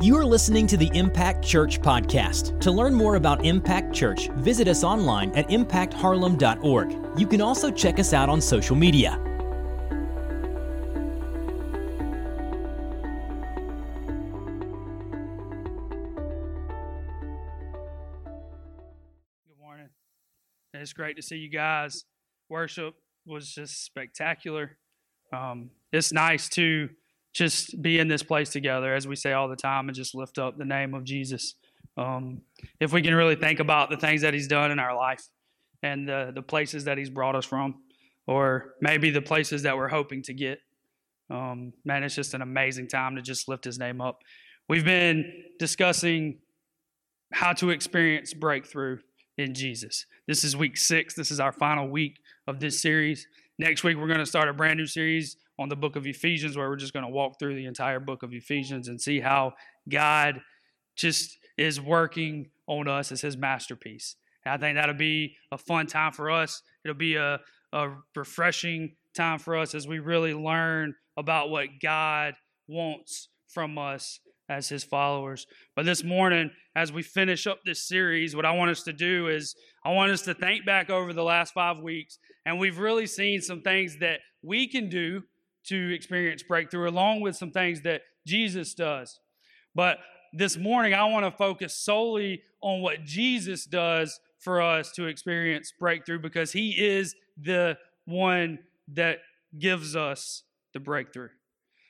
You are listening to the Impact Church podcast. To learn more about Impact Church, visit us online at impactharlem.org. You can also check us out on social media. Good morning. It's great to see you guys. Worship was just spectacular. Um, it's nice to just be in this place together, as we say all the time, and just lift up the name of Jesus. Um, if we can really think about the things that He's done in our life and the, the places that He's brought us from, or maybe the places that we're hoping to get, um, man, it's just an amazing time to just lift His name up. We've been discussing how to experience breakthrough in Jesus. This is week six. This is our final week of this series. Next week, we're going to start a brand new series on the book of Ephesians where we're just going to walk through the entire book of Ephesians and see how God just is working on us as his masterpiece. And I think that'll be a fun time for us. It'll be a, a refreshing time for us as we really learn about what God wants from us as his followers. But this morning, as we finish up this series, what I want us to do is I want us to think back over the last five weeks, and we've really seen some things that we can do to experience breakthrough, along with some things that Jesus does. But this morning, I want to focus solely on what Jesus does for us to experience breakthrough because he is the one that gives us the breakthrough.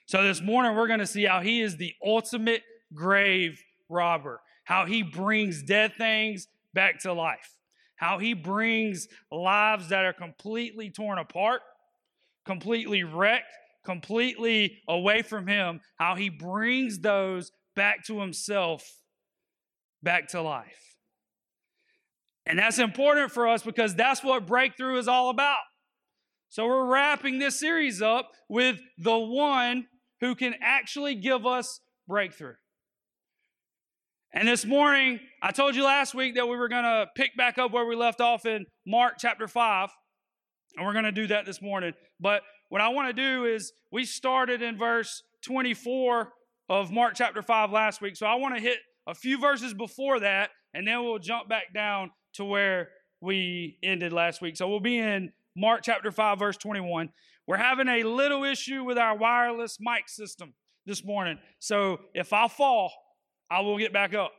So this morning, we're going to see how he is the ultimate grave robber, how he brings dead things back to life, how he brings lives that are completely torn apart, completely wrecked, completely away from him, how he brings those back to himself, back to life. And that's important for us because that's what breakthrough is all about. So we're wrapping this series up with the one who can actually give us breakthrough. And this morning, I told you last week that we were going to pick back up where we left off in Mark chapter 5. And we're going to do that this morning. But what I want to do is, we started in verse 24 of Mark chapter 5 last week. So I want to hit a few verses before that, and then we'll jump back down to where we ended last week. So we'll be in Mark chapter 5, verse 21. We're having a little issue with our wireless mic system this morning. So if I fall, I will get back up.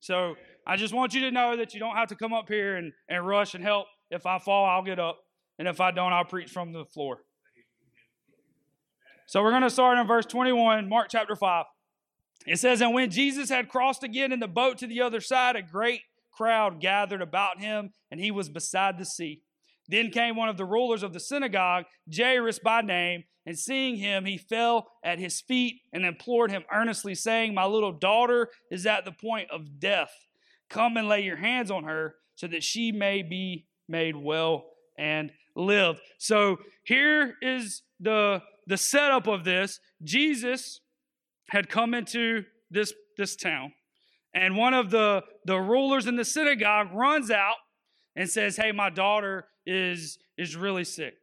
So I just want you to know that you don't have to come up here and, and rush and help. If I fall, I'll get up. And if I don't, I'll preach from the floor. So we're going to start in verse 21, Mark chapter 5. It says, And when Jesus had crossed again in the boat to the other side, a great crowd gathered about him, and he was beside the sea. Then came one of the rulers of the synagogue, Jairus by name, and seeing him, he fell at his feet and implored him earnestly, saying, My little daughter is at the point of death. Come and lay your hands on her so that she may be made well and live. So here is the, the setup of this. Jesus had come into this, this town, and one of the, the rulers in the synagogue runs out and says, Hey, my daughter is, is really sick.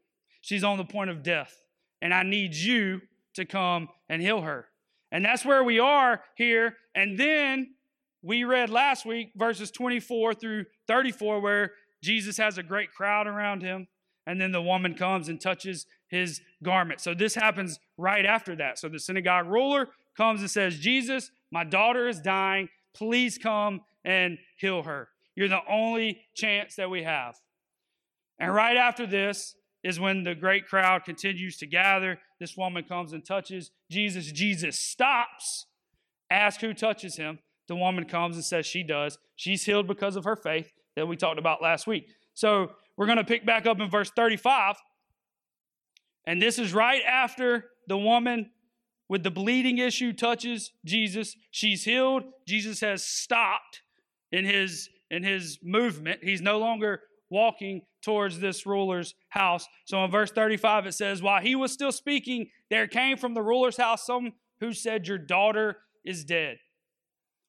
She's on the point of death, and I need you to come and heal her. And that's where we are here. And then we read last week verses 24 through 34, where Jesus has a great crowd around him. And then the woman comes and touches his garment. So this happens right after that. So the synagogue ruler comes and says, Jesus, my daughter is dying. Please come and heal her. You're the only chance that we have. And right after this is when the great crowd continues to gather. This woman comes and touches Jesus. Jesus stops, asks who touches him. The woman comes and says she does. She's healed because of her faith that we talked about last week. So we're going to pick back up in verse 35. And this is right after the woman with the bleeding issue touches Jesus. She's healed. Jesus has stopped in his in his movement. He's no longer walking towards this ruler's house. So in verse 35, it says, While he was still speaking, there came from the ruler's house some who said, Your daughter is dead.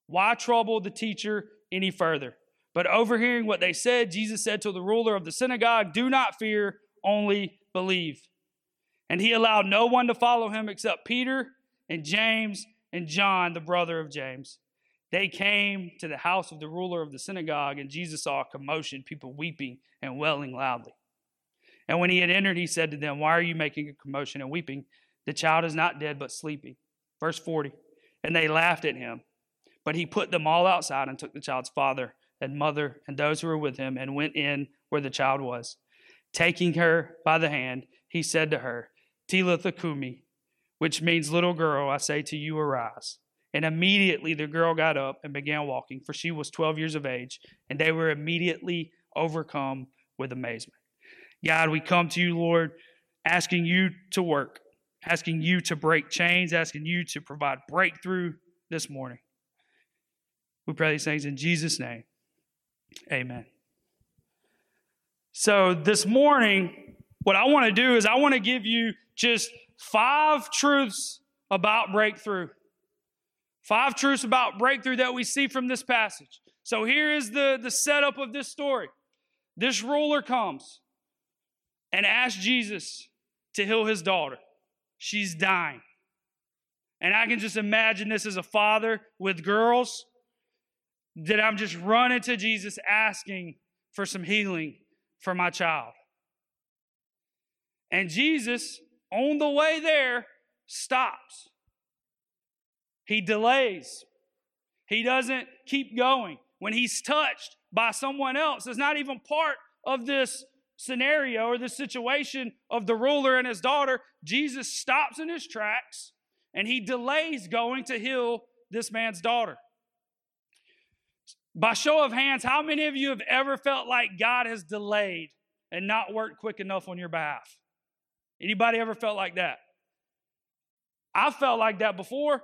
Why trouble the teacher any further? But overhearing what they said, Jesus said to the ruler of the synagogue, Do not fear, only believe. And he allowed no one to follow him except Peter and James and John, the brother of James. They came to the house of the ruler of the synagogue, and Jesus saw a commotion, people weeping and wailing loudly. And when he had entered, he said to them, Why are you making a commotion and weeping? The child is not dead, but sleeping. Verse 40. And they laughed at him. But he put them all outside and took the child's father and mother and those who were with him and went in where the child was. Taking her by the hand, he said to her, Talitha cumi, which means little girl, I say to you, arise. And immediately the girl got up and began walking, for she was 12 years of age, and they were immediately overcome with amazement. God, we come to you, Lord, asking you to work, asking you to break chains, asking you to provide breakthrough this morning. We pray these things in Jesus' name. Amen. So, this morning, what I want to do is I want to give you just five truths about breakthrough. Five truths about breakthrough that we see from this passage. So here is the, the setup of this story. This ruler comes and asks Jesus to heal his daughter. She's dying. And I can just imagine this as a father with girls that I'm just running to Jesus asking for some healing for my child. And Jesus, on the way there, stops. He delays. He doesn't keep going. When he's touched by someone else, it's not even part of this scenario or the situation of the ruler and his daughter. Jesus stops in his tracks and he delays going to heal this man's daughter. By show of hands, how many of you have ever felt like God has delayed and not worked quick enough on your behalf? Anybody ever felt like that? I felt like that before.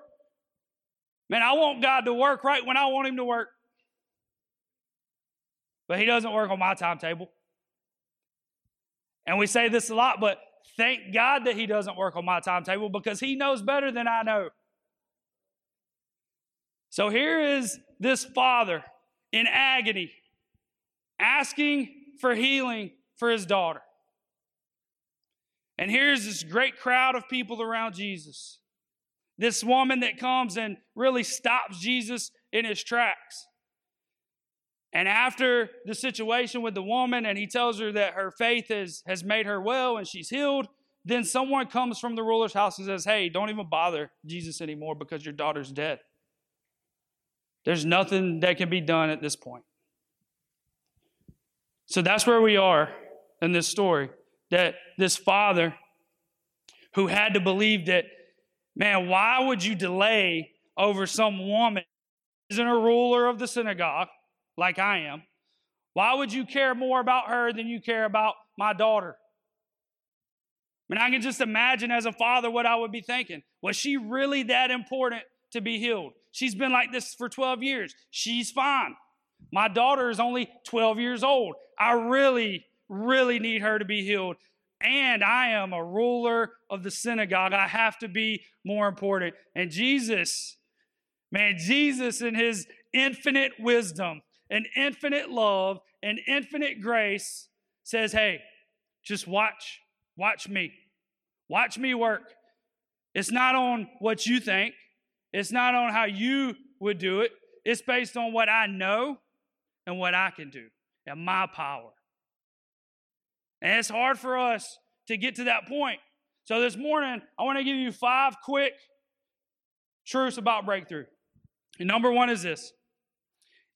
Man, I want God to work right when I want Him to work. But He doesn't work on my timetable. And we say this a lot, but thank God that He doesn't work on my timetable because He knows better than I know. So here is this father in agony, asking for healing for his daughter. And here's this great crowd of people around Jesus. This woman that comes and really stops Jesus in his tracks. And after the situation with the woman, and he tells her that her faith has, has made her well and she's healed, then someone comes from the ruler's house and says, Hey, don't even bother Jesus anymore because your daughter's dead. There's nothing that can be done at this point. So that's where we are in this story. That this father who had to believe that, man, why would you delay over some woman isn't a ruler of the synagogue like I am? Why would you care more about her than you care about my daughter? I mean, I can just imagine as a father what I would be thinking. Was she really that important to be healed? She's been like this for 12 years. She's fine. My daughter is only 12 years old. I really, really need her to be healed. And I am a ruler of the synagogue. I have to be more important. And Jesus, man, Jesus in his infinite wisdom and infinite love and infinite grace says, hey, just watch, watch me. Watch me work. It's not on what you think, it's not on how you would do it, it's based on what I know and what I can do and my power. And it's hard for us to get to that point. So this morning, I want to give you five quick truths about breakthrough. And number one is this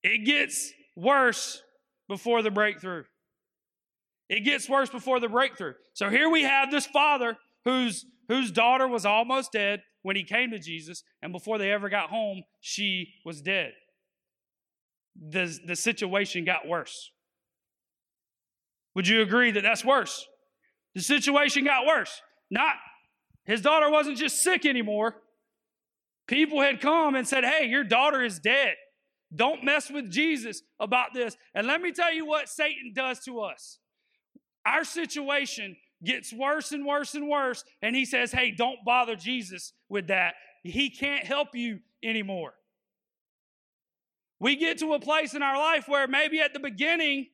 it gets worse before the breakthrough. It gets worse before the breakthrough. So here we have this father whose, whose daughter was almost dead when he came to Jesus, and before they ever got home, she was dead. The, the situation got worse. Would you agree that that's worse? The situation got worse. Not, his daughter wasn't just sick anymore. People had come and said, Hey, your daughter is dead. Don't mess with Jesus about this. And let me tell you what Satan does to us. Our situation gets worse and worse and worse. And he says, Hey, don't bother Jesus with that. He can't help you anymore. We get to a place in our life where maybe at the beginning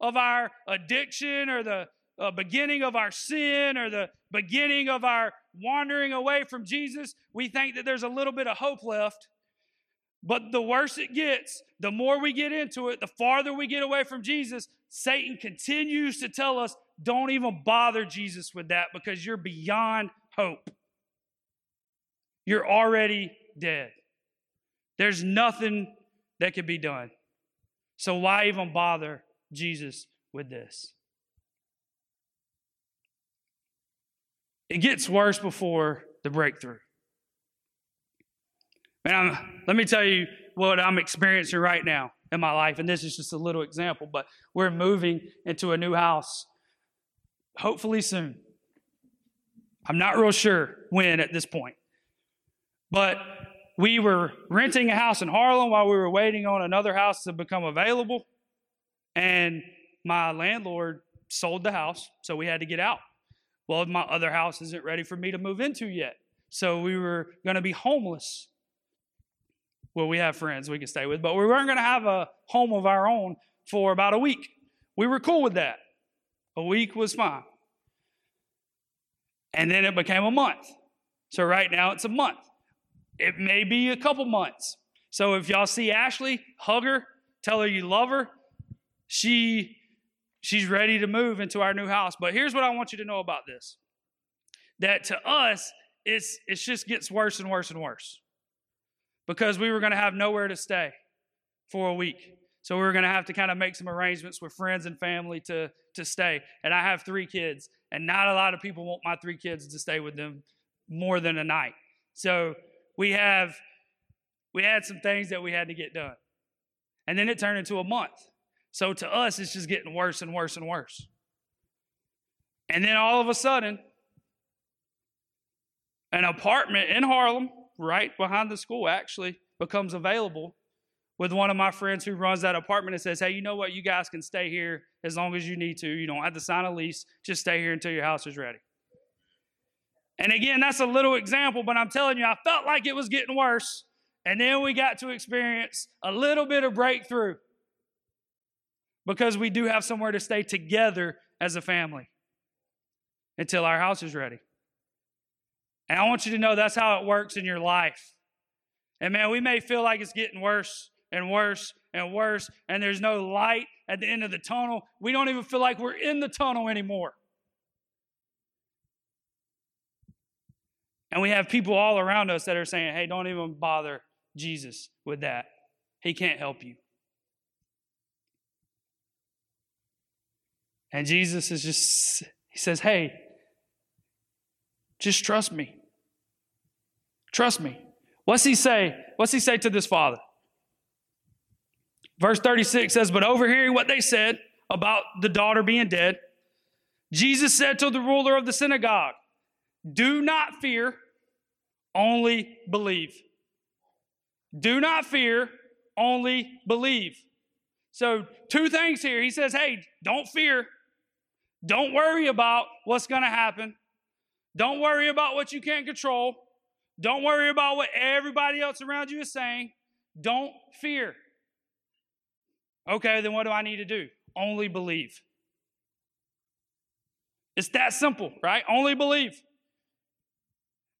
of our addiction or the uh, beginning of our sin or the beginning of our wandering away from Jesus, we think that there's a little bit of hope left. But the worse it gets, the more we get into it, the farther we get away from Jesus, Satan continues to tell us, don't even bother Jesus with that because you're beyond hope. You're already dead. There's nothing that can be done. So why even bother Jesus with this? It gets worse before the breakthrough. And I'm, let me tell you what I'm experiencing right now in my life. And this is just a little example, but we're moving into a new house, hopefully soon. I'm not real sure when at this point. But we were renting a house in Harlem while we were waiting on another house to become available. And my landlord sold the house, so we had to get out. Well, my other house isn't ready for me to move into yet. So we were going to be homeless well, we have friends we can stay with, but we weren't going to have a home of our own for about a week. We were cool with that. A week was fine. And then it became a month. So right now it's a month. It may be a couple months. So if y'all see Ashley, hug her, tell her you love her. She she's ready to move into our new house. But here's what I want you to know about this. That to us, it's it just gets worse and worse and worse because we were going to have nowhere to stay for a week. So we were going to have to kind of make some arrangements with friends and family to, to stay. And I have three kids, and not a lot of people want my three kids to stay with them more than a night. So we have we had some things that we had to get done. And then it turned into a month. So to us, it's just getting worse and worse and worse. And then all of a sudden, an apartment in Harlem right behind the school actually becomes available with one of my friends who runs that apartment and says, Hey, you know what? You guys can stay here as long as you need to. You don't have to sign a lease. Just stay here until your house is ready. And again, that's a little example, but I'm telling you, I felt like it was getting worse. And then we got to experience a little bit of breakthrough because we do have somewhere to stay together as a family until our house is ready. And I want you to know that's how it works in your life. And man, we may feel like it's getting worse and worse and worse, and there's no light at the end of the tunnel. We don't even feel like we're in the tunnel anymore. And we have people all around us that are saying, hey, don't even bother Jesus with that. He can't help you. And Jesus is just, he says, hey, just trust me. Trust me. What's he say? What's he say to this father? Verse 36 says, But overhearing what they said about the daughter being dead, Jesus said to the ruler of the synagogue, Do not fear, only believe. Do not fear, only believe. So, two things here. He says, Hey, don't fear. Don't worry about what's going to happen. Don't worry about what you can't control. Don't worry about what everybody else around you is saying. Don't fear. Okay, then what do I need to do? Only believe. It's that simple, right? Only believe.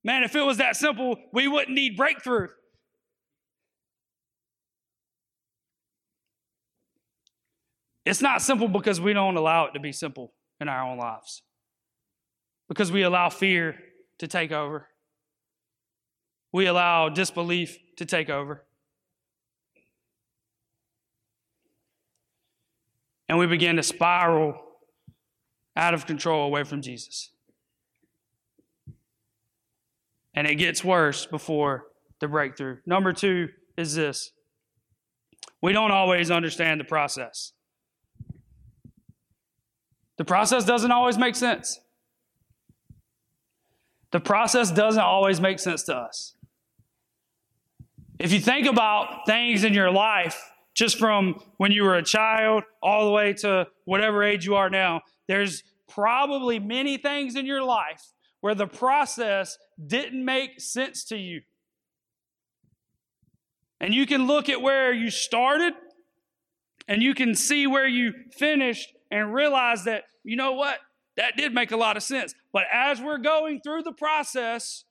Man, if it was that simple, we wouldn't need breakthrough. It's not simple because we don't allow it to be simple in our own lives because we allow fear to take over. We allow disbelief to take over. And we begin to spiral out of control away from Jesus. And it gets worse before the breakthrough. Number two is this we don't always understand the process. The process doesn't always make sense. The process doesn't always make sense to us. If you think about things in your life, just from when you were a child all the way to whatever age you are now, there's probably many things in your life where the process didn't make sense to you. And you can look at where you started and you can see where you finished and realize that, you know what? That did make a lot of sense. But as we're going through the process,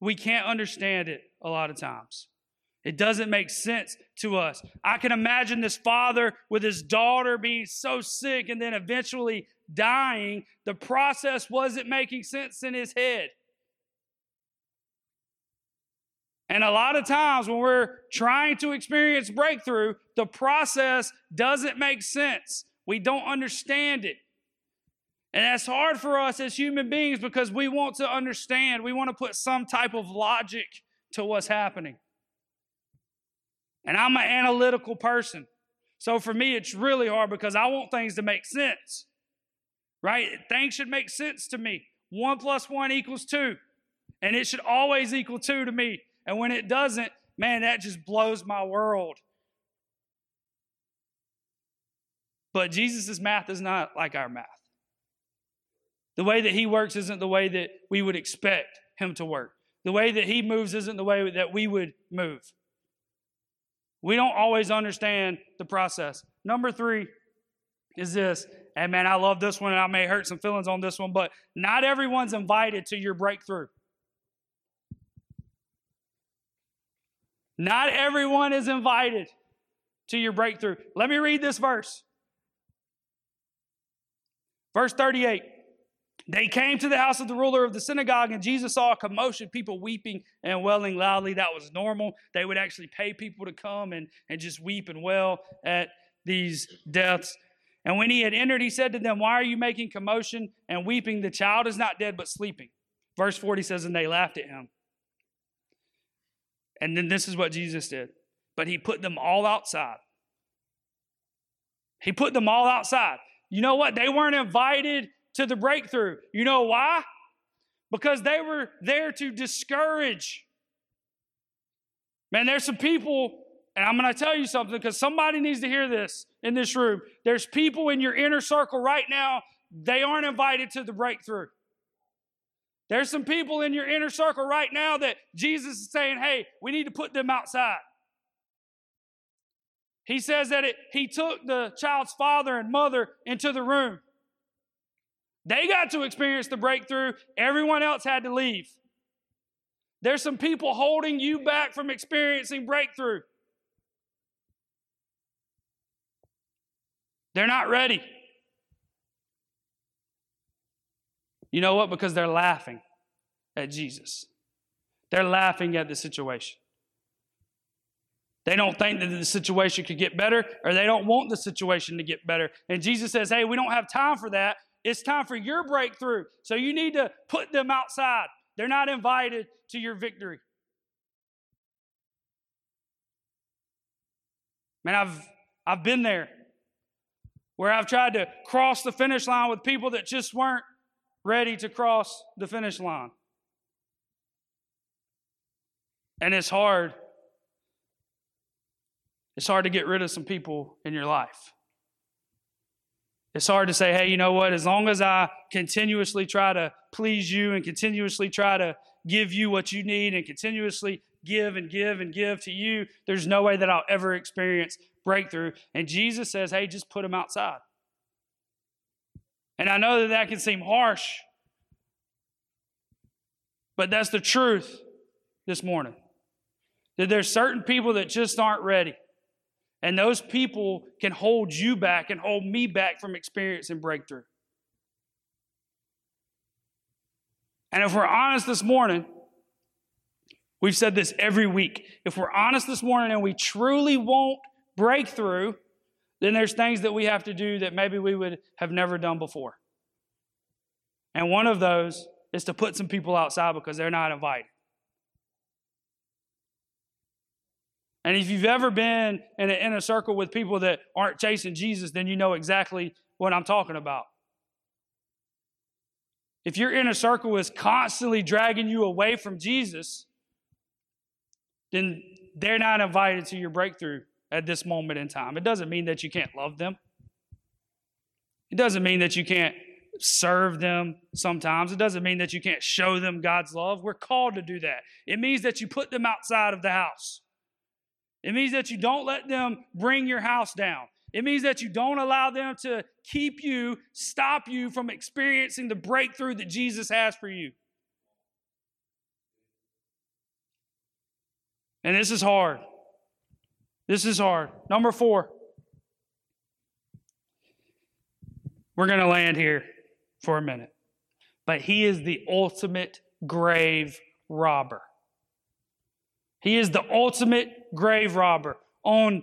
we can't understand it a lot of times. It doesn't make sense to us. I can imagine this father with his daughter being so sick and then eventually dying. The process wasn't making sense in his head. And a lot of times when we're trying to experience breakthrough, the process doesn't make sense. We don't understand it. And that's hard for us as human beings because we want to understand. We want to put some type of logic to what's happening. And I'm an analytical person. So for me, it's really hard because I want things to make sense, right? Things should make sense to me. One plus one equals two. And it should always equal two to me. And when it doesn't, man, that just blows my world. But Jesus' math is not like our math. The way that he works isn't the way that we would expect him to work. The way that he moves isn't the way that we would move. We don't always understand the process. Number three is this. And man, I love this one, and I may hurt some feelings on this one, but not everyone's invited to your breakthrough. Not everyone is invited to your breakthrough. Let me read this verse. Verse 38. They came to the house of the ruler of the synagogue, and Jesus saw a commotion, people weeping and wailing loudly. That was normal. They would actually pay people to come and, and just weep and wail at these deaths. And when he had entered, he said to them, Why are you making commotion and weeping? The child is not dead, but sleeping. Verse 40 says, And they laughed at him. And then this is what Jesus did. But he put them all outside. He put them all outside. You know what? They weren't invited to the breakthrough. You know why? Because they were there to discourage. Man, there's some people, and I'm going to tell you something because somebody needs to hear this in this room. There's people in your inner circle right now, they aren't invited to the breakthrough. There's some people in your inner circle right now that Jesus is saying, hey, we need to put them outside. He says that it, he took the child's father and mother into the room. They got to experience the breakthrough, everyone else had to leave. There's some people holding you back from experiencing breakthrough. They're not ready. You know what? Because they're laughing at Jesus. They're laughing at the situation. They don't think that the situation could get better, or they don't want the situation to get better. And Jesus says, Hey, we don't have time for that. It's time for your breakthrough. So you need to put them outside. They're not invited to your victory. Man, I've I've been there where I've tried to cross the finish line with people that just weren't ready to cross the finish line. And it's hard. It's hard to get rid of some people in your life. It's hard to say, hey, you know what? As long as I continuously try to please you and continuously try to give you what you need and continuously give and give and give to you, there's no way that I'll ever experience breakthrough. And Jesus says, hey, just put them outside. And I know that that can seem harsh, but that's the truth this morning. That there's certain people that just aren't ready. And those people can hold you back and hold me back from experiencing breakthrough. And if we're honest this morning, we've said this every week. If we're honest this morning and we truly want breakthrough, then there's things that we have to do that maybe we would have never done before. And one of those is to put some people outside because they're not invited. And if you've ever been in, a, in a circle with people that aren't chasing Jesus, then you know exactly what I'm talking about. If your inner circle is constantly dragging you away from Jesus, then they're not invited to your breakthrough at this moment in time. It doesn't mean that you can't love them. It doesn't mean that you can't serve them sometimes. It doesn't mean that you can't show them God's love. We're called to do that. It means that you put them outside of the house. It means that you don't let them bring your house down. It means that you don't allow them to keep you, stop you from experiencing the breakthrough that Jesus has for you. And this is hard. This is hard. Number four. We're going to land here for a minute. But he is the ultimate grave robber. He is the ultimate grave robber. On,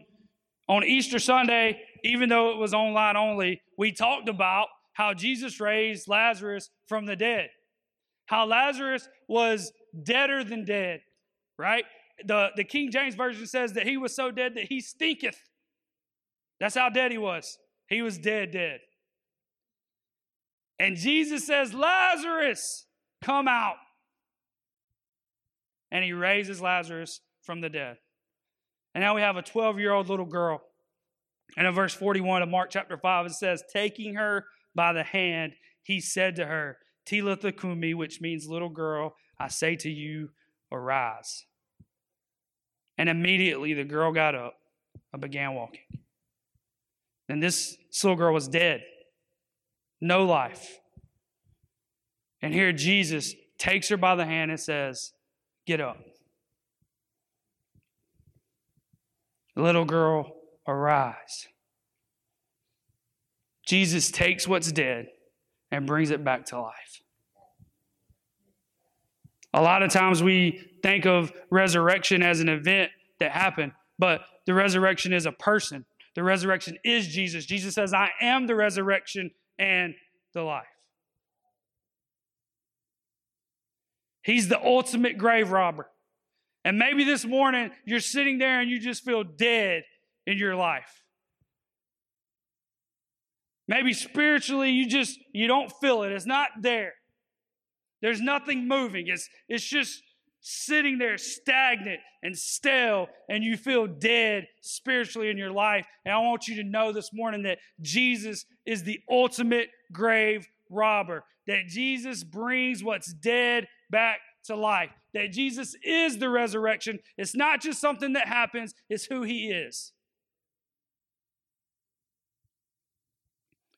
on Easter Sunday, even though it was online only, we talked about how Jesus raised Lazarus from the dead. How Lazarus was deader than dead, right? The, the King James Version says that he was so dead that he stinketh. That's how dead he was. He was dead, dead. And Jesus says, Lazarus, come out. And he raises Lazarus from the dead. And now we have a 12 year old little girl. And in verse 41 of Mark chapter 5, it says, Taking her by the hand, he said to her, Talitha cumi, which means little girl, I say to you, arise. And immediately the girl got up and began walking. And this little girl was dead, no life. And here Jesus takes her by the hand and says, Get up. Little girl, arise. Jesus takes what's dead and brings it back to life. A lot of times we think of resurrection as an event that happened, but the resurrection is a person. The resurrection is Jesus. Jesus says, I am the resurrection and the life. He's the ultimate grave robber. And maybe this morning you're sitting there and you just feel dead in your life. Maybe spiritually you just you don't feel it. It's not there. There's nothing moving. It's it's just sitting there stagnant and stale and you feel dead spiritually in your life. And I want you to know this morning that Jesus is the ultimate grave robber. That Jesus brings what's dead back to life. That Jesus is the resurrection. It's not just something that happens, it's who he is.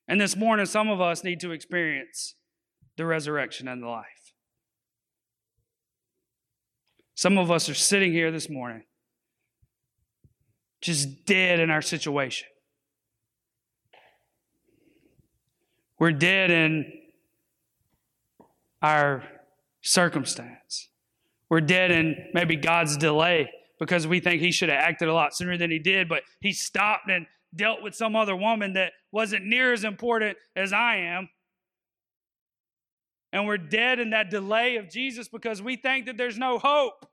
And this morning, some of us need to experience the resurrection and the life. Some of us are sitting here this morning just dead in our situation. We're dead in our circumstance. We're dead in maybe God's delay because we think he should have acted a lot sooner than he did, but he stopped and dealt with some other woman that wasn't near as important as I am. And we're dead in that delay of Jesus because we think that there's no hope.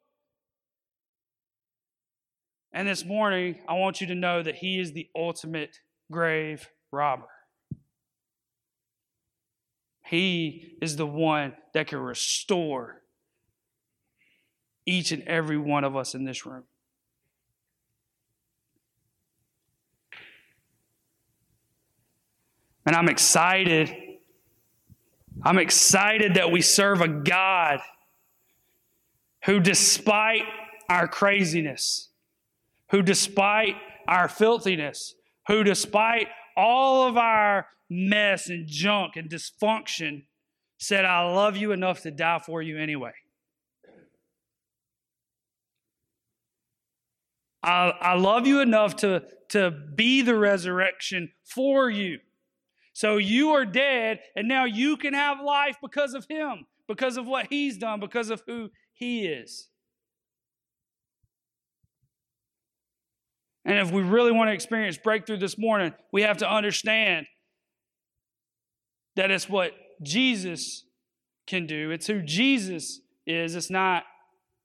And this morning, I want you to know that He is the ultimate grave robber. He is the one that can restore each and every one of us in this room. And I'm excited. I'm excited that we serve a God who, despite our craziness, who, despite our filthiness, who, despite all of our mess and junk and dysfunction, said, I love you enough to die for you anyway. I, I love you enough to, to be the resurrection for you. So you are dead, and now you can have life because of him, because of what he's done, because of who he is. And if we really want to experience breakthrough this morning, we have to understand that it's what Jesus can do. It's who Jesus is. It's not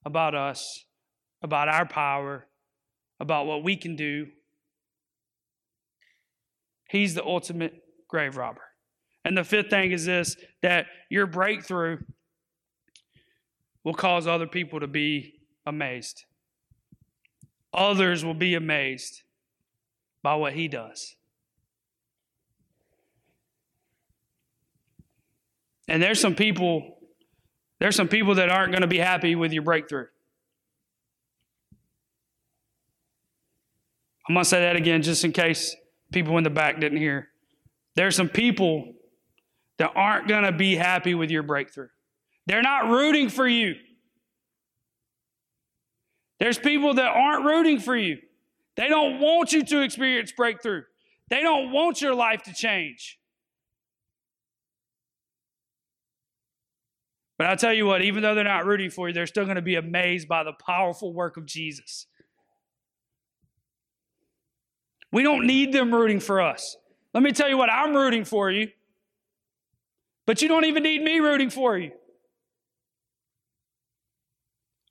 about us, about our power, about what we can do. He's the ultimate grave robber. And the fifth thing is this that your breakthrough will cause other people to be amazed. Others will be amazed by what he does. And there's some people, there's some people that aren't going to be happy with your breakthrough. I'm going to say that again just in case people in the back didn't hear. There's some people that aren't going to be happy with your breakthrough. They're not rooting for you. There's people that aren't rooting for you. They don't want you to experience breakthrough. They don't want your life to change. But I'll tell you what, even though they're not rooting for you, they're still going to be amazed by the powerful work of Jesus. We don't need them rooting for us. Let me tell you what, I'm rooting for you. But you don't even need me rooting for you.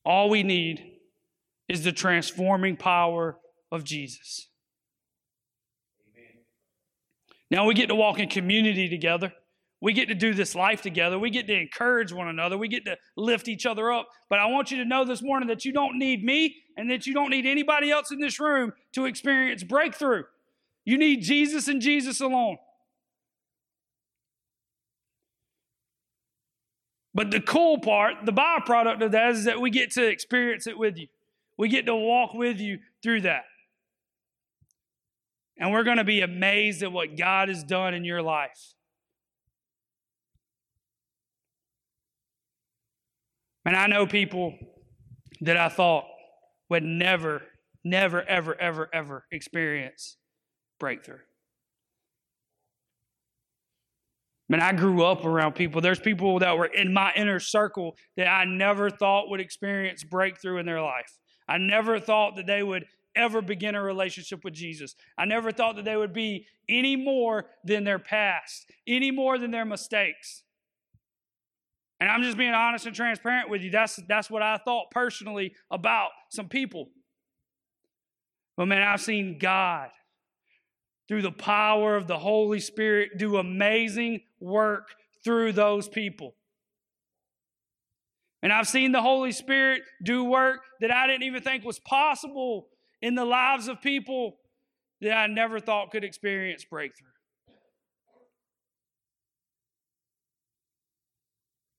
All we need is the transforming power of Jesus. Amen. Now we get to walk in community together. We get to do this life together. We get to encourage one another. We get to lift each other up. But I want you to know this morning that you don't need me and that you don't need anybody else in this room to experience breakthrough. You need Jesus and Jesus alone. But the cool part, the byproduct of that is that we get to experience it with you. We get to walk with you through that. And we're going to be amazed at what God has done in your life. And I know people that I thought would never, never, ever, ever, ever experience breakthrough. Man, I grew up around people. There's people that were in my inner circle that I never thought would experience breakthrough in their life. I never thought that they would ever begin a relationship with Jesus. I never thought that they would be any more than their past, any more than their mistakes. And I'm just being honest and transparent with you. That's, that's what I thought personally about some people. But man, I've seen God through the power of the Holy Spirit, do amazing work through those people. And I've seen the Holy Spirit do work that I didn't even think was possible in the lives of people that I never thought could experience breakthrough.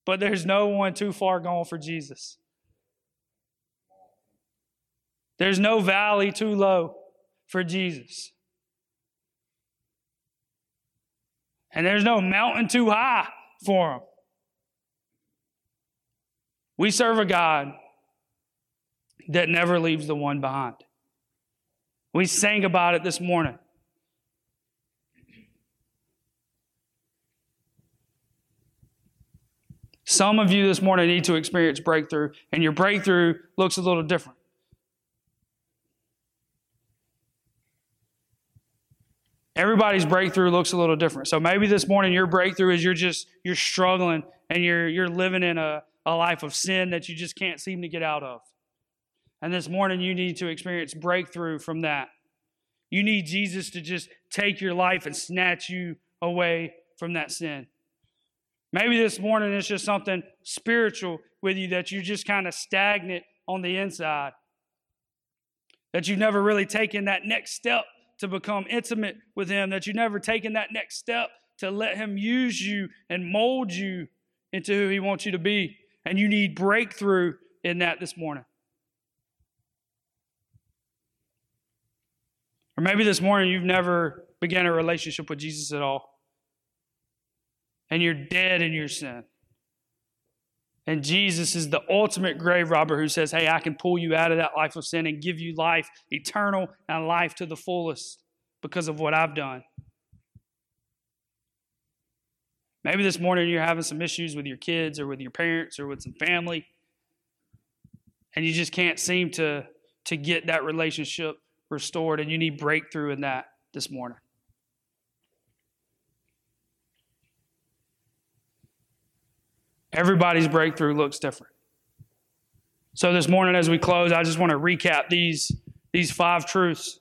But there's no one too far gone for Jesus. There's no valley too low for Jesus. And there's no mountain too high for him. We serve a God that never leaves the one behind. We sang about it this morning. Some of you this morning need to experience breakthrough, and your breakthrough looks a little different. Everybody's breakthrough looks a little different. So maybe this morning your breakthrough is you're just you're struggling and you're you're living in a, a life of sin that you just can't seem to get out of. And this morning you need to experience breakthrough from that. You need Jesus to just take your life and snatch you away from that sin. Maybe this morning it's just something spiritual with you that you're just kind of stagnant on the inside. That you've never really taken that next step to become intimate with Him, that you've never taken that next step to let Him use you and mold you into who He wants you to be. And you need breakthrough in that this morning. Or maybe this morning you've never began a relationship with Jesus at all. And you're dead in your sin. And Jesus is the ultimate grave robber who says, Hey, I can pull you out of that life of sin and give you life eternal and life to the fullest because of what I've done. Maybe this morning you're having some issues with your kids or with your parents or with some family, and you just can't seem to, to get that relationship restored, and you need breakthrough in that this morning. Everybody's breakthrough looks different. So this morning, as we close, I just want to recap these, these five truths.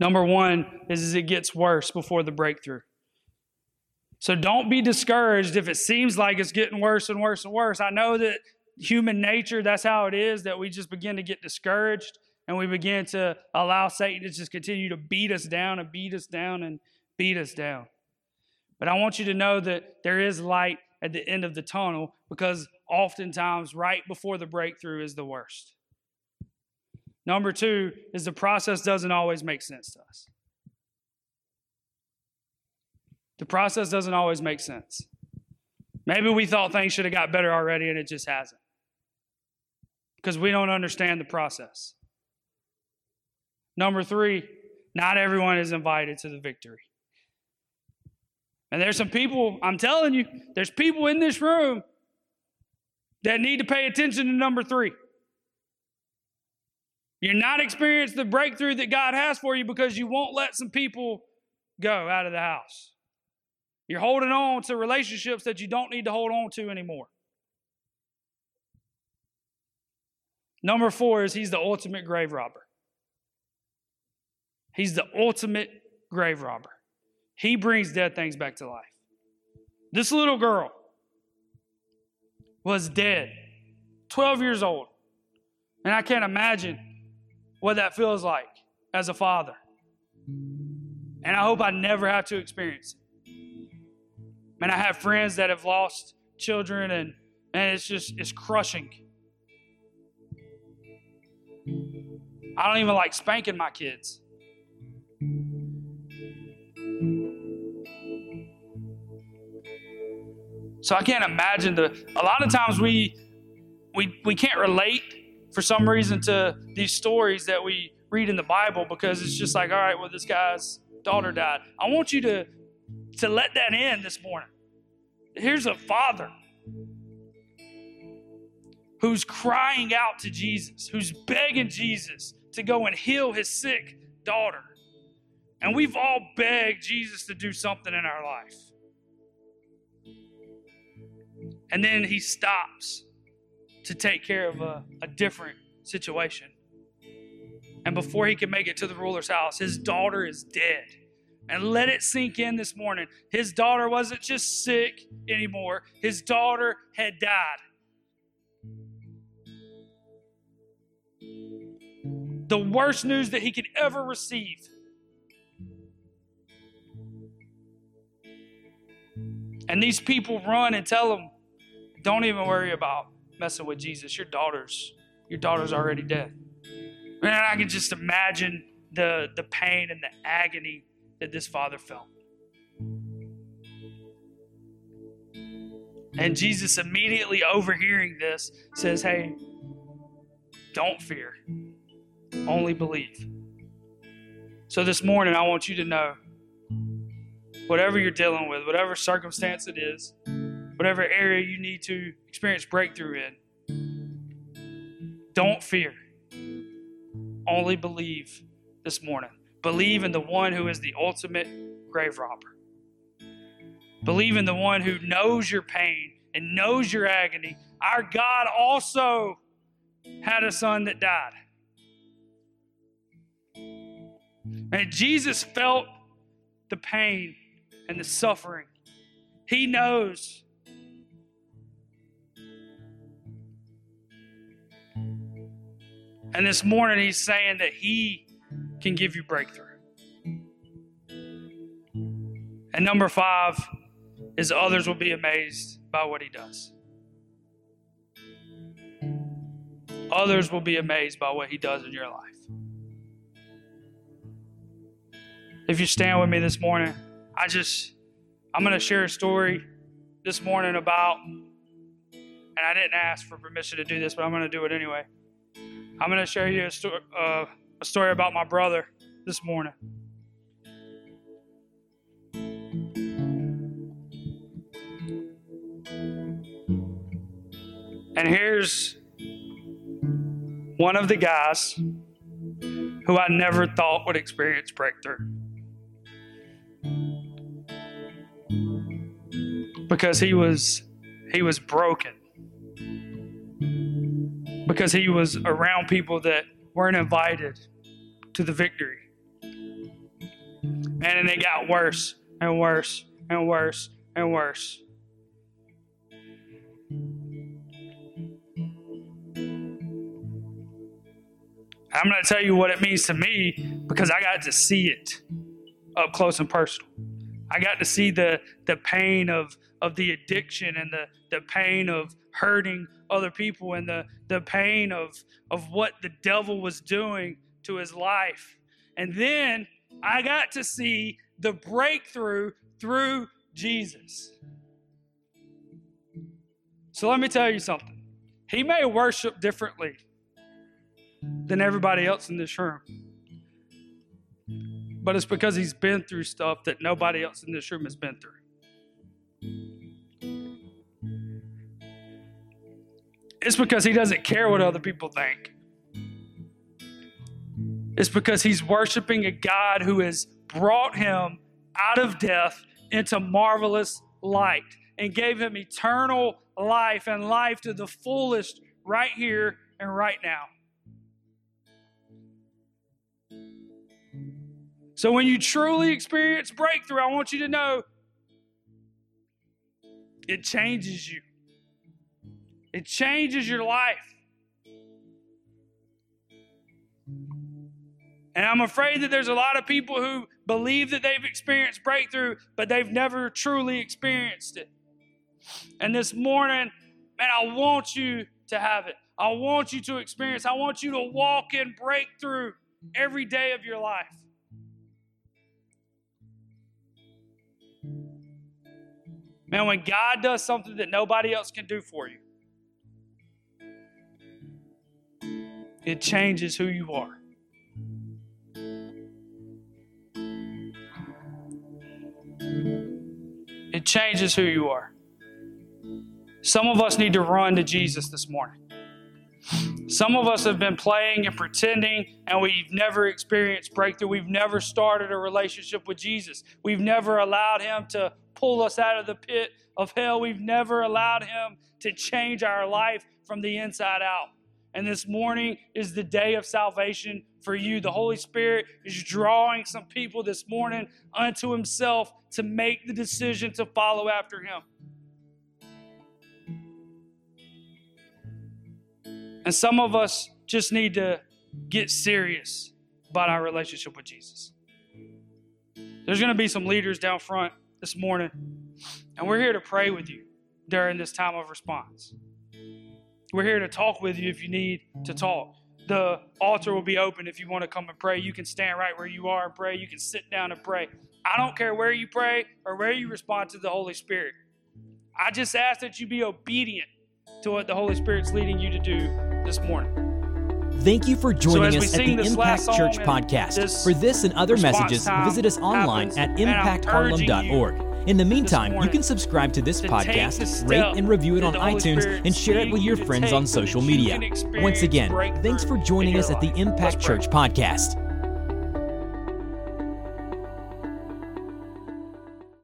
Number one is, is it gets worse before the breakthrough. So don't be discouraged if it seems like it's getting worse and worse and worse. I know that human nature, that's how it is, that we just begin to get discouraged and we begin to allow Satan to just continue to beat us down and beat us down and beat us down. But I want you to know that there is light at the end of the tunnel because oftentimes right before the breakthrough is the worst. Number two is the process doesn't always make sense to us. The process doesn't always make sense. Maybe we thought things should have got better already and it just hasn't. Because we don't understand the process. Number three, not everyone is invited to the victory. And there's some people, I'm telling you, there's people in this room that need to pay attention to number three. You're not experiencing the breakthrough that God has for you because you won't let some people go out of the house. You're holding on to relationships that you don't need to hold on to anymore. Number four is he's the ultimate grave robber. He's the ultimate grave robber. He brings dead things back to life. This little girl was dead, 12 years old. And I can't imagine what that feels like as a father. And I hope I never have to experience it. Man, I have friends that have lost children and and it's just it's crushing. I don't even like spanking my kids. So I can't imagine the a lot of times we we we can't relate for some reason to these stories that we read in the Bible because it's just like, all right, well, this guy's daughter died. I want you to to let that in this morning. Here's a father who's crying out to Jesus, who's begging Jesus to go and heal his sick daughter. And we've all begged Jesus to do something in our life. And then he stops to take care of a, a different situation. And before he can make it to the ruler's house, his daughter is dead. And let it sink in this morning. His daughter wasn't just sick anymore, his daughter had died. The worst news that he could ever receive. And these people run and tell him, don't even worry about messing with Jesus. Your daughter's your daughter's already dead. And I can just imagine the, the pain and the agony that this father felt. And Jesus, immediately overhearing this, says, Hey, don't fear, only believe. So this morning, I want you to know whatever you're dealing with, whatever circumstance it is, whatever area you need to experience breakthrough in, don't fear. Only believe this morning. Believe in the one who is the ultimate grave robber. Believe in the one who knows your pain and knows your agony. Our God also had a son that died. And Jesus felt the pain and the suffering. He knows And this morning, he's saying that he can give you breakthrough. And number five is others will be amazed by what he does. Others will be amazed by what he does in your life. If you stand with me this morning, I just, I'm going to share a story this morning about, and I didn't ask for permission to do this, but I'm going to do it anyway. I'm going to share you a, sto- uh, a story about my brother this morning. And here's one of the guys who I never thought would experience breakthrough. Because he was he was broken because he was around people that weren't invited to the victory. And then it got worse and worse and worse and worse. I'm going to tell you what it means to me because I got to see it up close and personal. I got to see the, the pain of, of the addiction and the, the pain of hurting other people and the, the pain of, of what the devil was doing to his life. And then I got to see the breakthrough through Jesus. So let me tell you something. He may worship differently than everybody else in this room. But it's because he's been through stuff that nobody else in this room has been through. It's because he doesn't care what other people think. It's because he's worshiping a God who has brought him out of death into marvelous light and gave him eternal life and life to the fullest right here and right now. So when you truly experience breakthrough, I want you to know it changes you. It changes your life. And I'm afraid that there's a lot of people who believe that they've experienced breakthrough, but they've never truly experienced it. And this morning, man, I want you to have it. I want you to experience. I want you to walk in breakthrough every day of your life. Man, when God does something that nobody else can do for you, it changes who you are. It changes who you are. Some of us need to run to Jesus this morning. Some of us have been playing and pretending, and we've never experienced breakthrough. We've never started a relationship with Jesus. We've never allowed Him to pull us out of the pit of hell. We've never allowed Him to change our life from the inside out. And this morning is the day of salvation for you. The Holy Spirit is drawing some people this morning unto Himself to make the decision to follow after Him. And some of us just need to get serious about our relationship with Jesus. There's going to be some leaders down front this morning, and we're here to pray with you during this time of response. We're here to talk with you if you need to talk. The altar will be open if you want to come and pray. You can stand right where you are and pray. You can sit down and pray. I don't care where you pray or where you respond to the Holy Spirit. I just ask that you be obedient to what the Holy Spirit's leading you to do this morning. Thank you for joining so us at the Impact Church podcast. For this and other messages, visit us online at impactharlem.org. In the meantime, you can subscribe to this podcast, rate and review it on iTunes, Spirit and share it with your friends on social media. Once again, thanks for joining us at the Impact Church podcast.